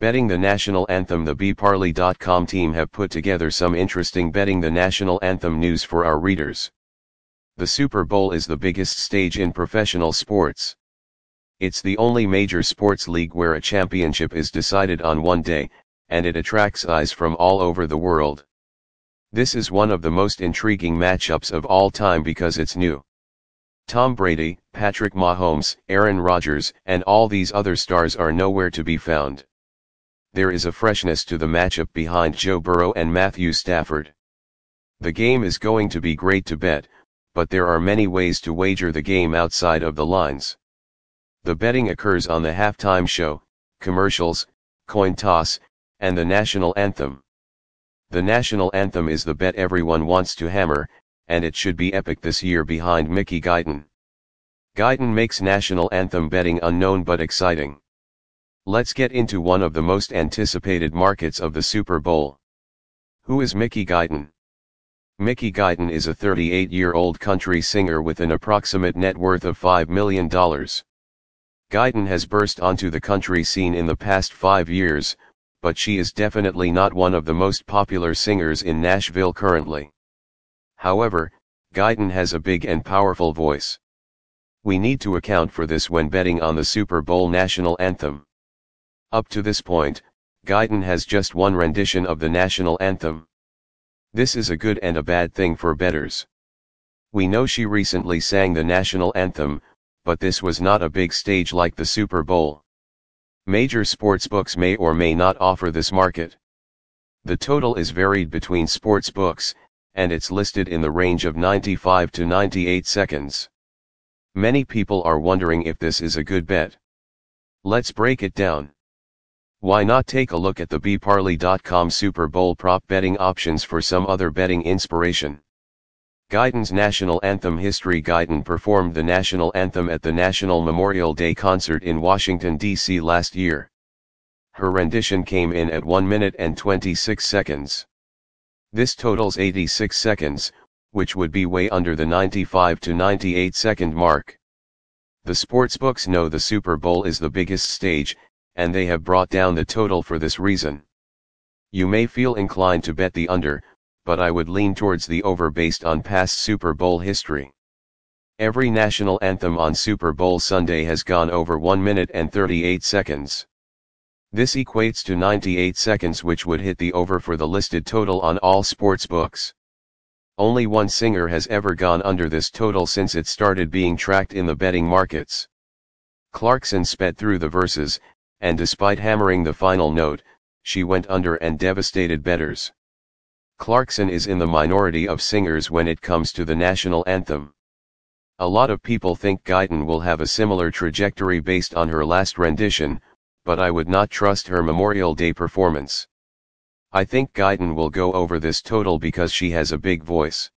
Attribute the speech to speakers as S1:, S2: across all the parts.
S1: Betting the national anthem The BParlay.com team have put together some interesting betting the national anthem news for our readers. The Super Bowl is the biggest stage in professional sports. It's the only major sports league where a championship is decided on one day, and it attracts eyes from all over the world. This is one of the most intriguing matchups of all time because it's new. Tom Brady, Patrick Mahomes, Aaron Rodgers, and all these other stars are nowhere to be found. There is a freshness to the matchup behind Joe Burrow and Matthew Stafford. The game is going to be great to bet, but there are many ways to wager the game outside of the lines. The betting occurs on the halftime show, commercials, coin toss, and the national anthem. The national anthem is the bet everyone wants to hammer, and it should be epic this year behind Mickey Guyton. Guyton makes national anthem betting unknown but exciting. Let's get into one of the most anticipated markets of the Super Bowl. Who is Mickey Guyton? Mickey Guyton is a 38-year-old country singer with an approximate net worth of $5 million. Guyton has burst onto the country scene in the past five years, but she is definitely not one of the most popular singers in Nashville currently. However, Guyton has a big and powerful voice. We need to account for this when betting on the Super Bowl national anthem. Up to this point, Guyton has just one rendition of the national anthem. This is a good and a bad thing for betters. We know she recently sang the national anthem, but this was not a big stage like the Super Bowl. Major sportsbooks may or may not offer this market. The total is varied between sportsbooks, and it's listed in the range of 95 to 98 seconds. Many people are wondering if this is a good bet. Let's break it down. Why not take a look at the BParlay.com Super Bowl prop betting options for some other betting inspiration? Guyton's National Anthem History Guyton performed the national anthem at the National Memorial Day concert in Washington, D.C. last year. Her rendition came in at 1 minute and 26 seconds. This totals 86 seconds, which would be way under the 95 to 98 second mark. The sportsbooks know the Super Bowl is the biggest stage, and they have brought down the total for this reason. You may feel inclined to bet the under, but I would lean towards the over based on past Super Bowl history. Every national anthem on Super Bowl Sunday has gone over 1 minute and 38 seconds. This equates to 98 seconds which would hit the over for the listed total on all sports books. Only one singer has ever gone under this total since it started being tracked in the betting markets. Clarkson sped through the verses, and despite hammering the final note, she went under and devastated bettors. Clarkson is in the minority of singers when it comes to the national anthem. A lot of people think Guyton will have a similar trajectory based on her last rendition, but I would not trust her Memorial Day performance. I think Guyton will go over this total because she has a big voice.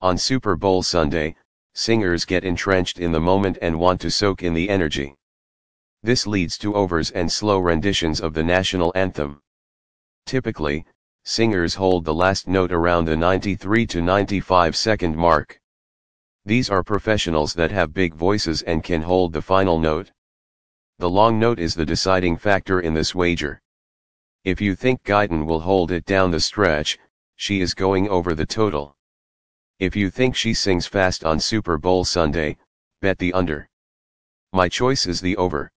S1: On Super Bowl Sunday, singers get entrenched in the moment and want to soak in the energy. This leads to overs and slow renditions of the national anthem. Typically, singers hold the last note around the 93 to 95 second mark. These are professionals that have big voices and can hold the final note. The long note is the deciding factor in this wager. If you think Guyton will hold it down the stretch, she is going over the total. If you think she sings fast on Super Bowl Sunday, bet the under. My choice is the over.